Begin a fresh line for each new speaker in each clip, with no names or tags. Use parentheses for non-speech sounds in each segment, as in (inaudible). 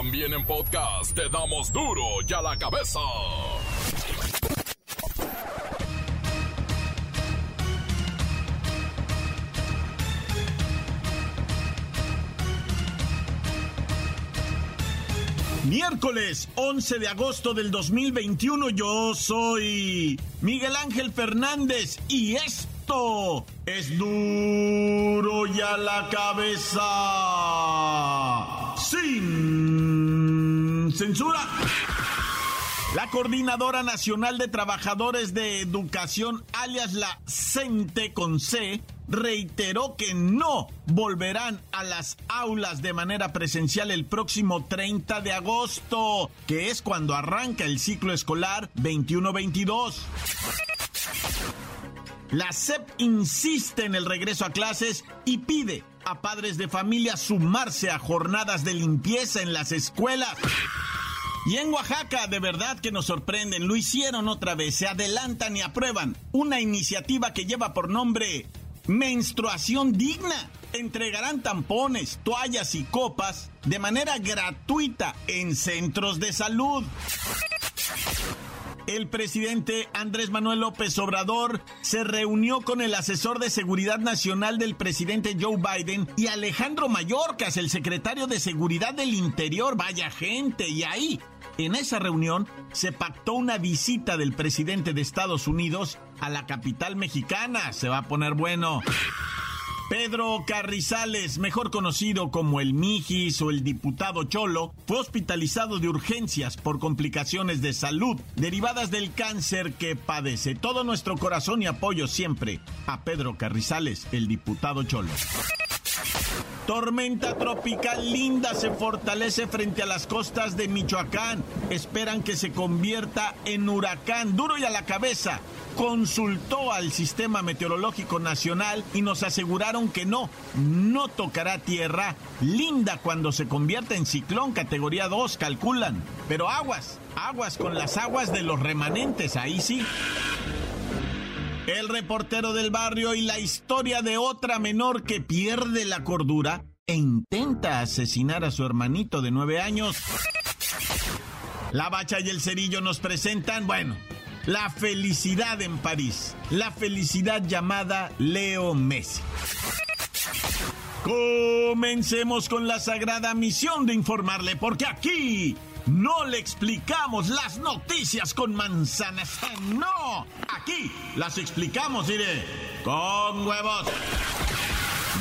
También en podcast te damos duro y a la cabeza.
Miércoles 11 de agosto del 2021 yo soy Miguel Ángel Fernández y esto es duro y a la cabeza sin censura. La Coordinadora Nacional de Trabajadores de Educación, alias la CENTE con C, reiteró que no volverán a las aulas de manera presencial el próximo 30 de agosto, que es cuando arranca el ciclo escolar 21-22. La SEP insiste en el regreso a clases y pide a padres de familia sumarse a jornadas de limpieza en las escuelas. Y en Oaxaca, de verdad que nos sorprenden, lo hicieron otra vez, se adelantan y aprueban una iniciativa que lleva por nombre Menstruación Digna. Entregarán tampones, toallas y copas de manera gratuita en centros de salud. El presidente Andrés Manuel López Obrador se reunió con el asesor de seguridad nacional del presidente Joe Biden y Alejandro Mayorkas, el secretario de Seguridad del Interior. Vaya gente, y ahí en esa reunión se pactó una visita del presidente de Estados Unidos a la capital mexicana. Se va a poner bueno. Pedro Carrizales, mejor conocido como el Mijis o el diputado Cholo, fue hospitalizado de urgencias por complicaciones de salud derivadas del cáncer que padece. Todo nuestro corazón y apoyo siempre a Pedro Carrizales, el diputado Cholo. Tormenta tropical linda se fortalece frente a las costas de Michoacán. Esperan que se convierta en huracán duro y a la cabeza. Consultó al Sistema Meteorológico Nacional y nos aseguraron que no, no tocará tierra. Linda cuando se convierta en ciclón categoría 2, calculan. Pero aguas, aguas con las aguas de los remanentes, ahí sí. El reportero del barrio y la historia de otra menor que pierde la cordura e intenta asesinar a su hermanito de nueve años. La bacha y el cerillo nos presentan, bueno, la felicidad en París, la felicidad llamada Leo Messi. Comencemos con la sagrada misión de informarle, porque aquí no le explicamos las noticias con manzanas. (laughs) No, aquí las explicamos, diré, con huevos.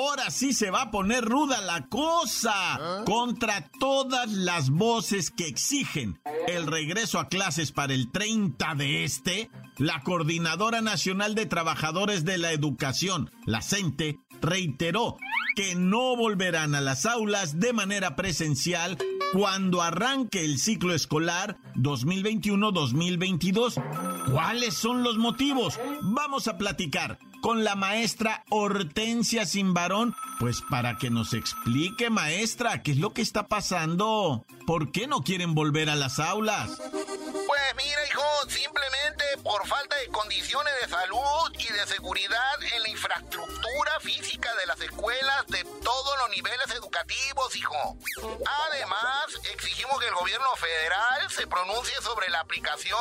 Ahora sí se va a poner ruda la cosa. Contra todas las voces que exigen el regreso a clases para el 30 de este, la Coordinadora Nacional de Trabajadores de la Educación, la CENTE, reiteró que no volverán a las aulas de manera presencial cuando arranque el ciclo escolar 2021-2022. ¿Cuáles son los motivos? Vamos a platicar con la maestra Hortensia Simbarón, pues para que nos explique, maestra, qué es lo que está pasando. ¿Por qué no quieren volver a las aulas?
Pues mira, hijo, simplemente por falta de condiciones de salud y de seguridad en la infraestructura física de las escuelas de todos los niveles educativos, hijo. Además, exigimos que el gobierno federal se pronuncie sobre la aplicación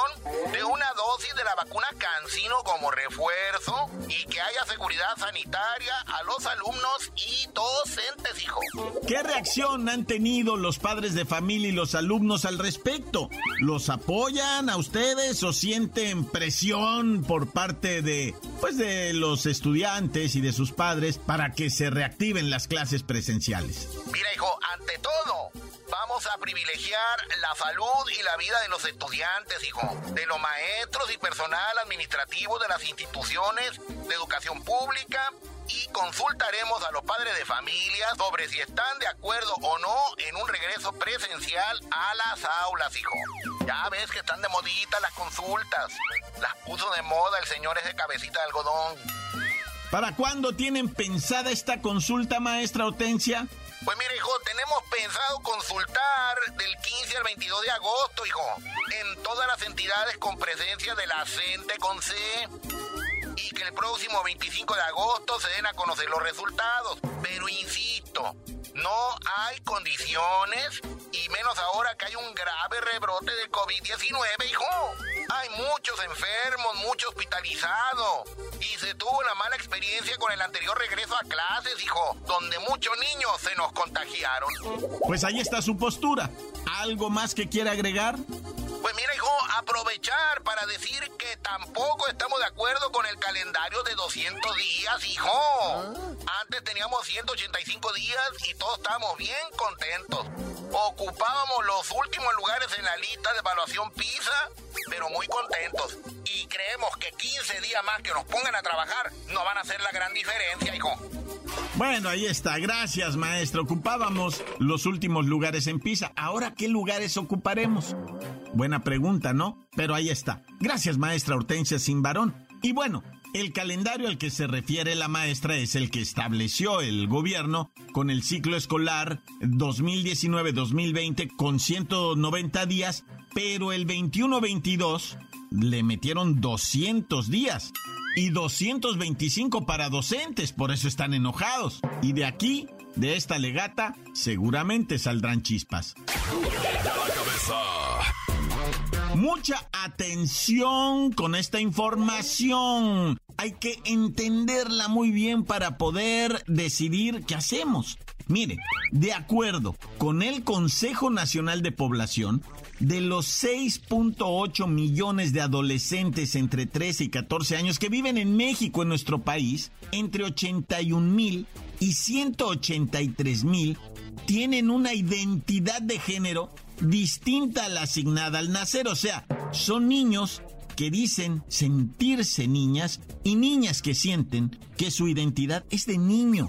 de una dosis de la vacuna Cancino como refuerzo y que haya seguridad sanitaria a los alumnos y docentes, hijo.
¿Qué reacción han tenido los padres de familia y los alumnos al respecto? ¿Los apoyan a ustedes o sienten presión por parte de pues de los estudiantes y de sus padres para que se reactiven las clases presenciales?
Mira, hijo, ante todo, vamos a privilegiar la salud y la vida de los estudiantes, hijo, de los maestros y personal administrativo de las instituciones de educación pública y consultaremos a los padres de familia sobre si están de acuerdo o no en un regreso presencial a las aulas, hijo. Ya ves que están de modita las consultas. Las puso de moda el señor ese cabecita de algodón.
¿Para cuándo tienen pensada esta consulta, maestra Hortensia?
Pues mira, hijo, tenemos pensado consultar del 15 al 22 de agosto, hijo, en todas las entidades con presencia de la CENTE con C. Y que el próximo 25 de agosto se den a conocer los resultados. Pero insisto, no hay condiciones, y menos ahora que hay un grave rebrote de COVID-19, hijo. Hay muchos enfermos, mucho hospitalizados. Y se tuvo una mala experiencia con el anterior regreso a clases, hijo, donde muchos niños se nos contagiaron.
Pues ahí está su postura. ¿Algo más que quiera agregar?
Pues mira, hijo, aprovechar para decir que tampoco estamos de acuerdo con el calendario de 200 días, hijo. Antes teníamos 185 días y todos estábamos bien contentos. Ocupábamos los últimos lugares en la lista de evaluación PISA, pero muy contentos. Creemos que 15 días más que nos pongan a trabajar no van a hacer la gran diferencia, hijo.
Bueno, ahí está. Gracias, maestro. Ocupábamos los últimos lugares en PISA. Ahora, ¿qué lugares ocuparemos? Buena pregunta, ¿no? Pero ahí está. Gracias, maestra Hortensia Simbarón. Y bueno, el calendario al que se refiere la maestra es el que estableció el gobierno con el ciclo escolar 2019-2020 con 190 días, pero el 21-22 le metieron 200 días y 225 para docentes, por eso están enojados. Y de aquí, de esta legata, seguramente saldrán chispas. Mucha atención con esta información. Hay que entenderla muy bien para poder decidir qué hacemos. Mire, de acuerdo con el Consejo Nacional de Población, de los 6.8 millones de adolescentes entre 13 y 14 años que viven en México, en nuestro país, entre 81 mil y 183 mil tienen una identidad de género distinta a la asignada al nacer. O sea, son niños que dicen sentirse niñas y niñas que sienten que su identidad es de niño.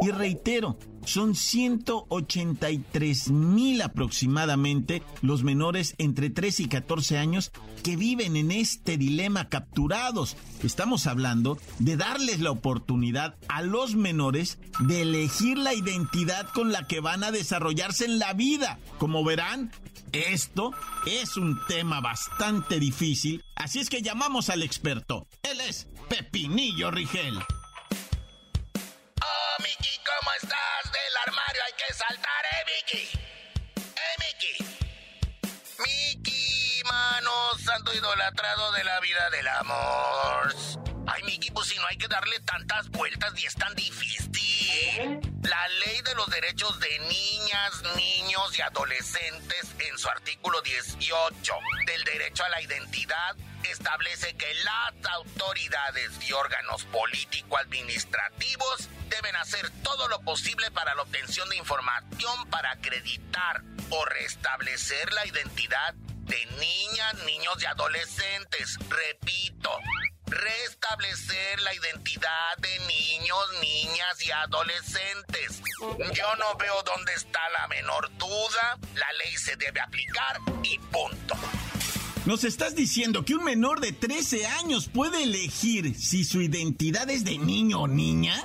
Y reitero, son 183 mil aproximadamente los menores entre 3 y 14 años que viven en este dilema capturados. Estamos hablando de darles la oportunidad a los menores de elegir la identidad con la que van a desarrollarse en la vida. Como verán, esto es un tema bastante difícil, así es que llamamos al experto. Él es Pepinillo Rigel.
Hay que saltar, ¿eh, Miki? ¿Eh, Miki? Miki, mano, santo idolatrado de la vida del amor. Ay, Miki, pues si no hay que darle tantas vueltas y es tan difícil. La ley de los derechos de niñas, niños y adolescentes en su artículo 18 del derecho a la identidad establece que las autoridades y órganos político-administrativos deben hacer todo lo posible para la obtención de información para acreditar o restablecer la identidad de niñas, niños y adolescentes. Repito, restablecer la identidad de niños, niñas y adolescentes. Yo no veo dónde está la menor duda, la ley se debe aplicar y punto.
¿Nos estás diciendo que un menor de 13 años puede elegir si su identidad es de niño o niña?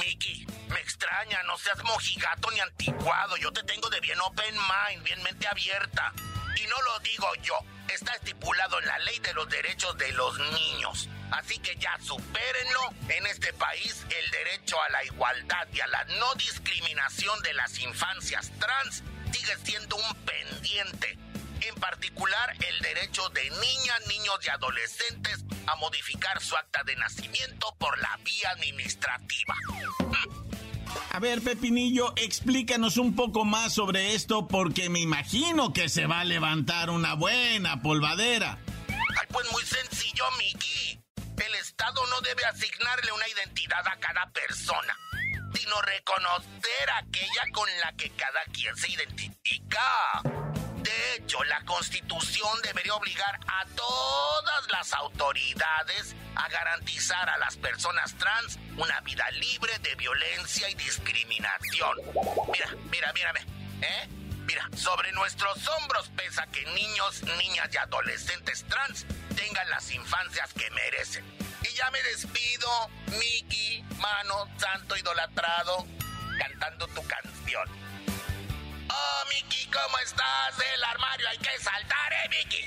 Mickey, me extraña, no seas mojigato ni anticuado. Yo te tengo de bien open mind, bien mente abierta. Y no lo digo yo, está estipulado en la ley de los derechos de los niños. Así que ya supérenlo. En este país, el derecho a la igualdad y a la no discriminación de las infancias trans sigue siendo un pendiente en particular el derecho de niñas, niños y adolescentes a modificar su acta de nacimiento por la vía administrativa.
A ver, Pepinillo, explícanos un poco más sobre esto porque me imagino que se va a levantar una buena polvadera.
Ay, pues muy sencillo, Miki. El Estado no debe asignarle una identidad a cada persona, sino reconocer aquella con la que cada quien se identifica. De hecho, la Constitución debería obligar a todas las autoridades a garantizar a las personas trans una vida libre de violencia y discriminación. Mira, mira, mírame. ¿Eh? Mira, sobre nuestros hombros pesa que niños, niñas y adolescentes trans tengan las infancias que merecen. Y ya me despido, Mickey, mano, santo idolatrado, cantando tu canción. Oh, Mickey, ¿cómo estás? Del armario hay que saltar, ¿eh, Mickey?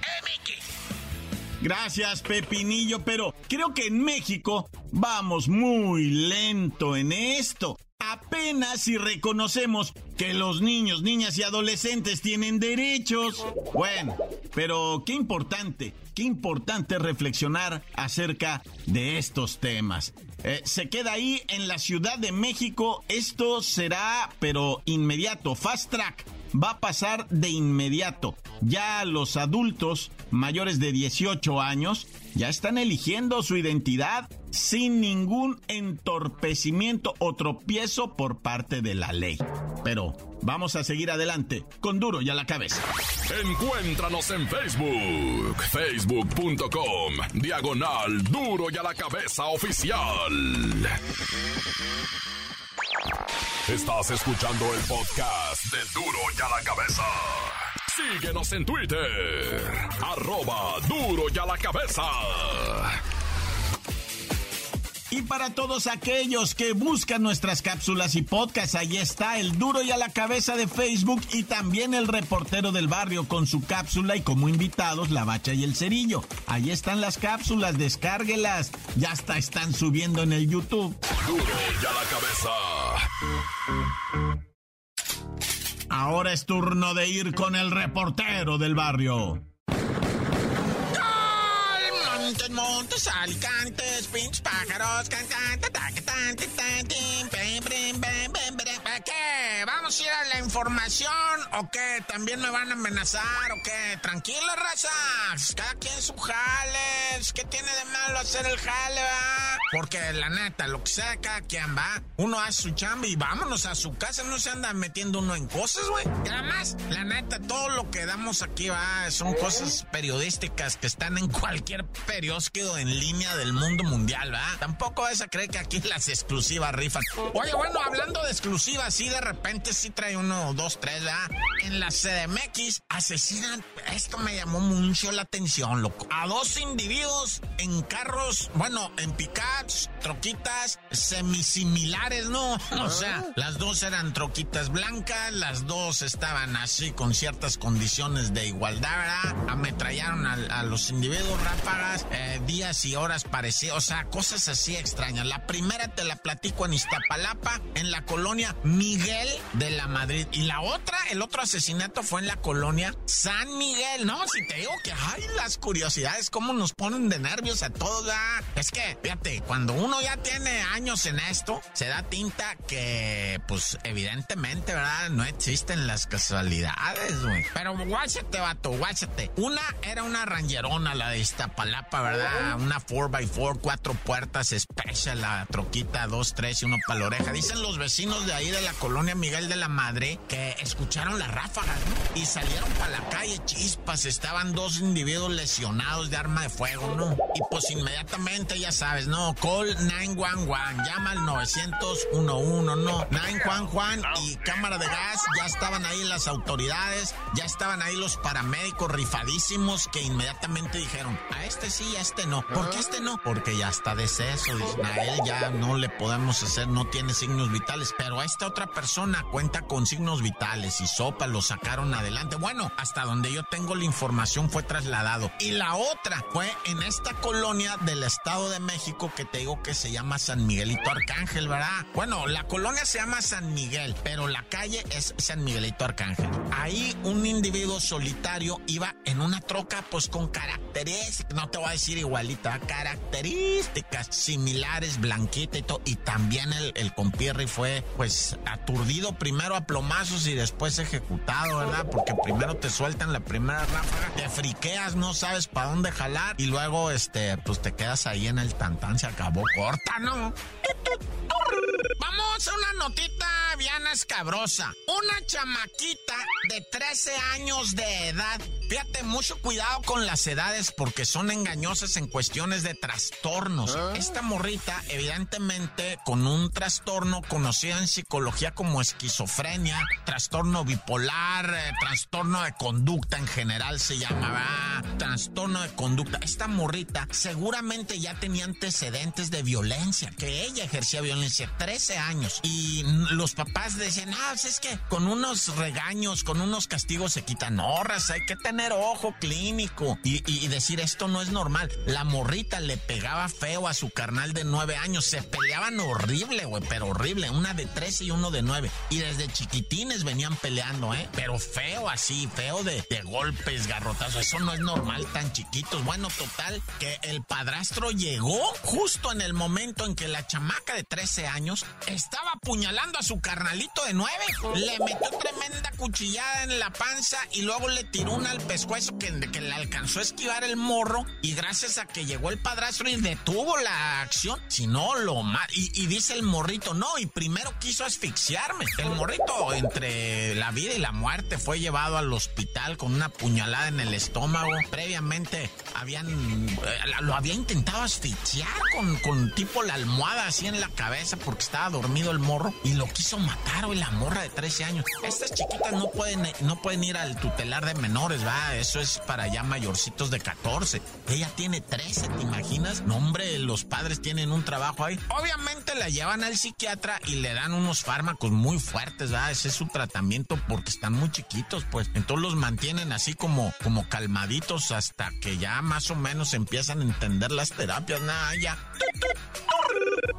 ¿Eh, Mickey?
Gracias, Pepinillo, pero creo que en México vamos muy lento en esto. Apenas si reconocemos que los niños, niñas y adolescentes tienen derechos. Bueno, pero qué importante, qué importante reflexionar acerca de estos temas. Eh, se queda ahí en la Ciudad de México. Esto será, pero inmediato, fast track va a pasar de inmediato. Ya los adultos mayores de 18 años ya están eligiendo su identidad sin ningún entorpecimiento o tropiezo por parte de la ley. Pero vamos a seguir adelante con duro y a la cabeza.
Encuéntranos en Facebook, facebook.com, diagonal duro y a la cabeza oficial. Estás escuchando el podcast de duro y a la cabeza. Síguenos en Twitter, arroba duro y a la cabeza.
Y para todos aquellos que buscan nuestras cápsulas y podcasts, ahí está el duro y a la cabeza de Facebook y también el reportero del barrio con su cápsula y como invitados la bacha y el cerillo. Ahí están las cápsulas, descárguelas. Ya hasta están subiendo en el YouTube.
Duro y a la cabeza.
Ahora es turno de ir con el reportero del barrio.
Montes, alicantes, pinches pájaros, cantantes, ¿Qué? ¿Vamos a ir a la información o qué? ¿También me van a amenazar o qué? Tranquila, raza. Cada quien su jale. ¿Qué tiene de malo hacer el jale, va? Porque la neta, lo que sea, cada quien va. Uno hace su chamba y vámonos a su casa. No se anda metiendo uno en cosas, güey. Y además, la neta, todo lo que damos aquí, va, son cosas periodísticas que están en cualquier periódico en línea del mundo mundial, ¿va? Tampoco vas a creer que aquí las exclusivas rifan. Oye, bueno, hablando de exclusivas, sí, de repente sí trae uno, dos, tres, ¿verdad? En la CDMX asesinan, esto me llamó mucho la atención, loco. A dos individuos en carros, bueno, en pickups, troquitas semisimilares, ¿no? O sea, las dos eran troquitas blancas, las dos estaban así con ciertas condiciones de igualdad, ¿verdad? Ametrallaron a, a los individuos ráfagas, eh, días y horas parecidos, o sea, cosas así extrañas. La primera te la platico en Iztapalapa, en la colonia Miguel de la Madrid. Y la otra, el otro asesinato fue en la colonia San Miguel. No, si te digo que, ay, las curiosidades, cómo nos ponen de nervios a todos, ¿verdad? Es que, fíjate, cuando uno ya tiene años en esto, se da tinta que, pues, evidentemente, ¿verdad? No existen las casualidades, güey. Pero guáchate, vato, guáchate. Una era una rangerona, la de Iztapalapa, ¿verdad? Una 4x4, cuatro puertas, special, la troquita, dos, tres y uno para la oreja. Dicen los vecinos de ahí de la colonia Miguel de la Madre que escucharon las ráfagas, ¿no? Y salieron para la calle chispas, estaban dos individuos lesionados de arma de fuego, ¿no? Y pues inmediatamente, ya sabes, ¿no? Call 911, llama al 911, ¿no? 911 y cámara de gas, ya estaban ahí las autoridades, ya estaban ahí los paramédicos rifadísimos que inmediatamente dijeron, a este sí, a este no. ¿Por qué este no? Porque ya está deceso, a él ya no le podemos hacer, no tiene signos vitales, pero a esta otra persona cuenta con signos vitales y sopa lo sacaron adelante. Bueno, hasta donde yo tengo la información fue trasladado. Y la otra fue en esta colonia del Estado de México que te digo que se llama San Miguelito Arcángel, ¿verdad? Bueno, la colonia se llama San Miguel, pero la calle es San Miguelito Arcángel. Ahí un individuo solitario iba en una troca pues con características, no te voy a decir igualita, características similares, blanquita y todo. Y también el, el compierri fue pues aturdido primero a plomazos y después ejecutado, ¿verdad? Porque primero te sueltan la primera ráfaga, te friqueas, no sabes para dónde jalar y luego este pues te quedas ahí en el tantán, se acabó corta, ¿no? Vamos a una notita bien escabrosa. Una chamaquita de 13 años de edad Fíjate, mucho cuidado con las edades porque son engañosas en cuestiones de trastornos. ¿Ah? Esta morrita, evidentemente, con un trastorno conocido en psicología como esquizofrenia, trastorno bipolar, eh, trastorno de conducta en general se llamaba, trastorno de conducta. Esta morrita seguramente ya tenía antecedentes de violencia, que ella ejercía violencia 13 años y los papás decían, ah, pues es que con unos regaños, con unos castigos se quitan horras, hay que tener ojo clínico y, decir esto no es normal. La morrita le pegaba feo a su carnal de 9 años, se peleaban horrible, güey, pero horrible, una de 13 y uno de 9 y desde chiquitines venían peleando, ¿eh? Pero feo así, feo de, de golpes, garrotazos, eso no es normal tan chiquitos. Bueno, total, que el padrastro llegó justo en el momento en que la chamaca de 13 años estaba apuñalando a su carnalito de 9. Le metió tremenda cuchillada en la panza y luego le tiró una al pescuezo que, le alcanzó a esquivar el morro y gracias a que llegó el padrastro y detuvo la acción, si no lo mal y, y dice el morrito, no, y primero quiso asfixiarme. El morrito entre la vida y la muerte fue llevado al hospital con una puñalada en el estómago. Previamente habían eh, lo había intentado asfixiar con, con tipo la almohada así en la cabeza porque estaba dormido el morro y lo quiso matar, o la morra de 13 años. Estas chiquitas no pueden, no pueden ir al tutelar de menores, va, eso es para ya mayorcitos de 14. Ella tiene 13, ¿te imaginas? No, hombre, los padres tienen un trabajo ahí. Obviamente la llevan al psiquiatra y le dan unos fármacos muy fuertes, va, ese es su tratamiento porque están muy chiquitos, pues. Entonces los mantienen así como, como calmaditos hasta que ya más o menos empiezan a entender las terapias, nada, ya.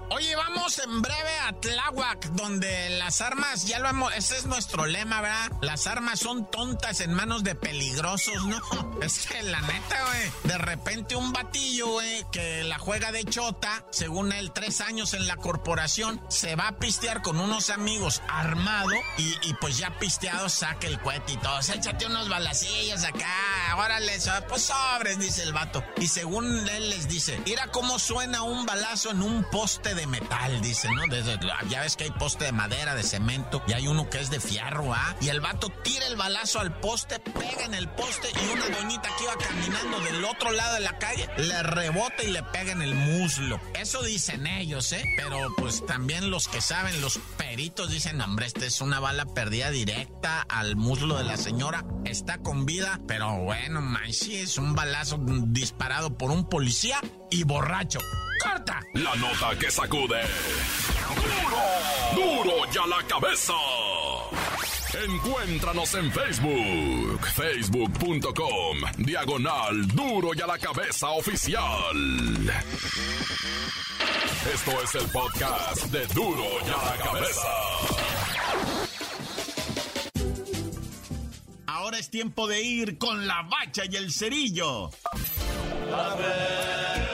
Oye, vamos en breve a Tláhuac, donde las armas, ya lo hemos, ese es nuestro lema, ¿verdad? Las armas son tontas en manos de peligrosos, ¿no? (laughs) Es que la neta, güey, de repente un batillo, güey, que la juega de chota, según él, tres años en la corporación, se va a pistear con unos amigos armado y, pues ya pisteado saca el cohete y todo. Échate unos balacillos acá, órale, pues sobres, dice el vato. Y según él les dice, mira cómo suena un balazo en un poste de metal, dice, ¿no? Desde, ya ves que hay poste de madera, de cemento, y hay uno que es de fierro, ¿ah? Y el vato tira el balazo al poste, pega en el poste, y una doñita que iba caminando del otro lado de la calle, le rebota y le pega en el muslo. Eso dicen ellos, ¿eh? Pero pues también los que saben, los peritos dicen, hombre, esta es una bala perdida directa al muslo de la señora, está con vida, pero bueno, man, sí es un balazo disparado por un policía y borracho. ¡Corta!
La nota que sacude. ¡Duro! ¡Duro ya la cabeza! Encuéntranos en Facebook, facebook.com, diagonal duro y a la cabeza oficial. Esto es el podcast de duro y a la cabeza.
Ahora es tiempo de ir con la bacha y el cerillo.
ayer la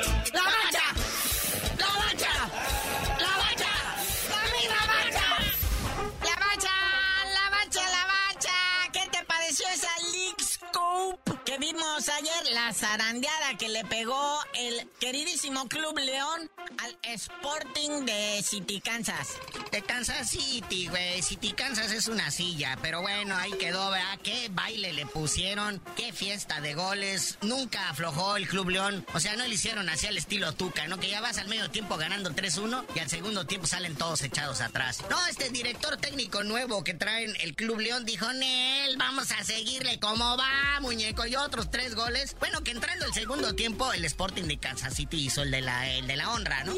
zarandeada que le pegó el queridísimo Club León al Sporting de City Kansas.
De Kansas City, güey. City Kansas es una silla, pero bueno, ahí quedó, ¿verdad? Qué baile le pusieron, qué fiesta de goles. Nunca aflojó el Club León. O sea, no le hicieron así al estilo Tuca, ¿no? Que ya vas al medio tiempo ganando 3-1 y al segundo tiempo salen todos echados atrás. No, este director técnico nuevo que traen el Club León dijo, Nel, vamos a seguirle como va, muñeco. Y otros tres goles. Bueno, que entrando el segundo tiempo, el Sporting de Kansas City hizo el de la, el de la honra, ¿no?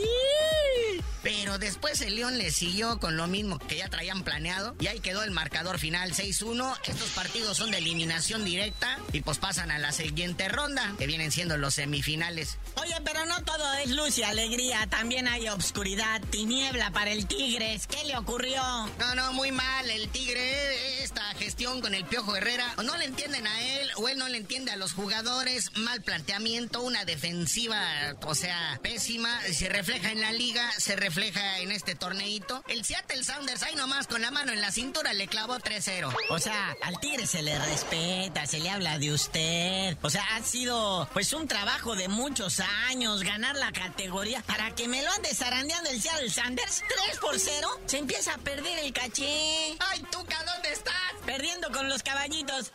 Pero después el León le siguió con lo mismo que ya traían planeado. Y ahí quedó el marcador final 6-1. Estos partidos son de eliminación directa y pues pasan a la siguiente ronda, que vienen siendo los semifinales.
Oye, pero no todo es luz y alegría. También hay obscuridad, tiniebla para el Tigres. ¿Qué le ocurrió?
No, no, muy mal. El Tigre, esta gestión con el Piojo Herrera, o no le entienden a él, o él no le entiende a los jugadores. Mal planteamiento, una defensiva, o sea, pésima. Se refleja en la liga, se refleja en este torneito. El Seattle Sounders, ahí nomás con la mano en la cintura, le clavó 3-0.
O sea, al Tigre se le respeta, se le habla de usted. O sea, ha sido pues un trabajo de muchos años ganar la categoría para que me lo ande zarandeando el Seattle Sanders 3 por 0. Se empieza a perder el caché.
¡Ay, Tuca, ¿dónde estás?
Perdiendo con los caballitos.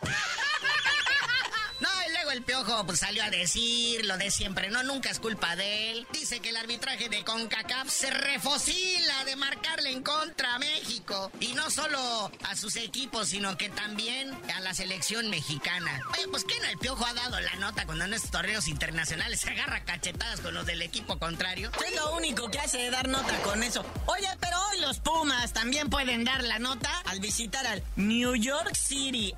El piojo pues, salió a decir lo de siempre, no, nunca es culpa de él. Dice que el arbitraje de CONCACAF se refosila de marcarle en contra a México. Y no solo a sus equipos, sino que también a la selección mexicana. Oye, pues ¿qué no el piojo ha dado la nota cuando en estos torneos internacionales se agarra cachetadas con los del equipo contrario?
Es lo único que hace dar nota con eso. Oye, pero hoy los Pumas también pueden dar la nota al visitar al New York City.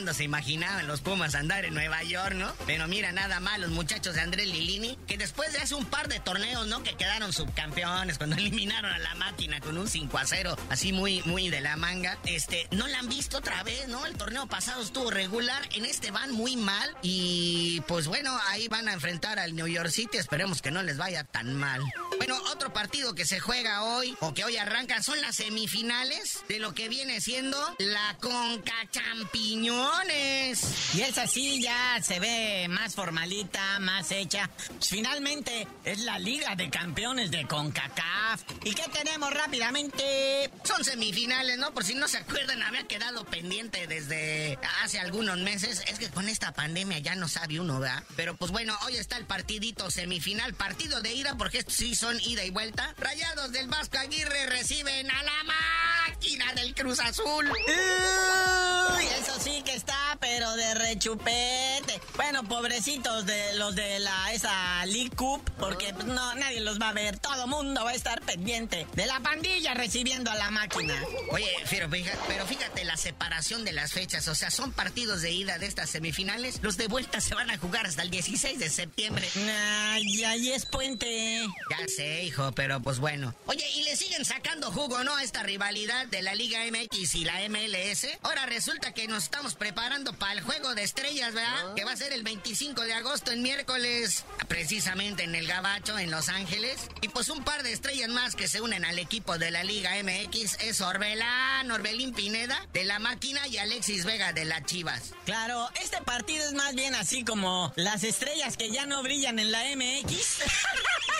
¿Cuándo se imaginaban los Pumas andar en Nueva York, no? Pero mira, nada más los muchachos de Andrés Lilini, que después de hace un par de torneos, ¿no? Que quedaron subcampeones cuando (laughs) eliminaron a la máquina con un 5 a 0, así muy, muy de la manga. Este, no la han visto otra vez, ¿no? El torneo pasado estuvo regular, en este van muy mal y pues bueno, ahí van a enfrentar al New York City, esperemos que no les vaya tan mal. Bueno, otro partido que se juega hoy o que hoy arranca son las semifinales de lo que viene siendo la Conca Champiñones.
Y esa sí ya se ve más formalita, más hecha. Pues, finalmente es la Liga de Campeones de CONCACAF. ¿Y qué tenemos rápidamente?
Son semifinales, ¿no? Por si no se acuerdan, había quedado pendiente desde hace algunos meses. Es que con esta pandemia ya no sabe uno, ¿verdad? Pero pues bueno, hoy está el partidito semifinal, partido de ida, porque estos sí son ida y vuelta. Rayados del Vasco Aguirre reciben a la máquina del Cruz Azul.
Uy, eso sí que está, pero de rechupete. Bueno, pobrecitos de los de la esa League Cup, porque pues, no nadie los va a ver. Todo mundo va a estar pendiente de la pandilla recibiendo a la máquina.
Oye, pero fíjate, pero fíjate la separación de las fechas, o sea, son partidos de ida de estas semifinales. Los de vuelta se van a jugar hasta el 16 de septiembre.
Ay, ahí es puente.
Ya sé, hijo, pero pues bueno. Oye, y le siguen sacando jugo, ¿no? A esta rivalidad de la Liga MX y la MLS. Ahora resulta que nos estamos preparando para el juego de estrellas, ¿verdad? Que va a ser el 25 de agosto, el miércoles, precisamente en el Gabacho, en Los Ángeles. Y pues un par de estrellas más que se unen al equipo de la Liga MX es Orbelán, Orbelín Pineda de la máquina y Alexis Vega de las Chivas.
Claro, este partido es más bien así como las estrellas que ya no brillan en la MX. (laughs)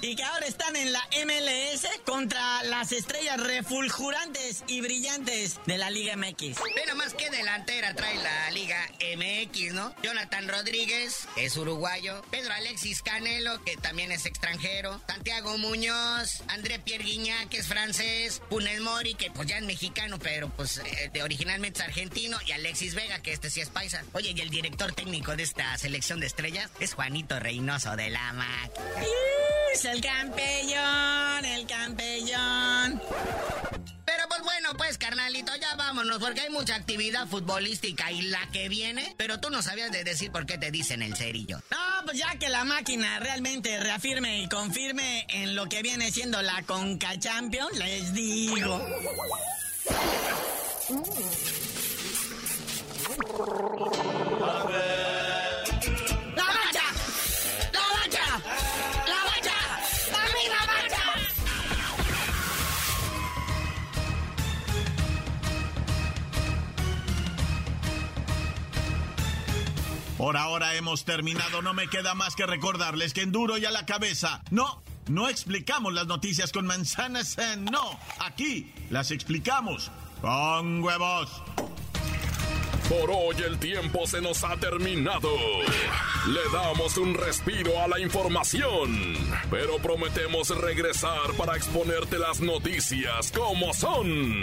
y que ahora están en la MLS contra las estrellas refulgurantes y brillantes de la Liga MX.
Pero más que delantera trae la Liga MX, ¿no? Jonathan Rodríguez es uruguayo, Pedro Alexis Canelo, que también es extranjero, Santiago Muñoz, André Pierre Guignac, que es francés, Punes Mori, que pues ya es mexicano, pero pues eh, de originalmente es argentino, y Alexis Vega, que este sí es paisa. Oye, y el director técnico de esta selección de estrellas es Juanito Reynoso de la MAC.
Es el campeón, el campeón.
Pero pues bueno, pues carnalito, ya vámonos, porque hay mucha actividad futbolística y la que viene, pero tú no sabías de decir por qué te dicen el cerillo.
No, pues ya que la máquina realmente reafirme y confirme en lo que viene siendo la Conca Champions, les digo.
Por ahora hemos terminado, no me queda más que recordarles que en duro y a la cabeza. No, no explicamos las noticias con manzanas, eh, no, aquí las explicamos con huevos.
Por hoy el tiempo se nos ha terminado. Le damos un respiro a la información, pero prometemos regresar para exponerte las noticias como son.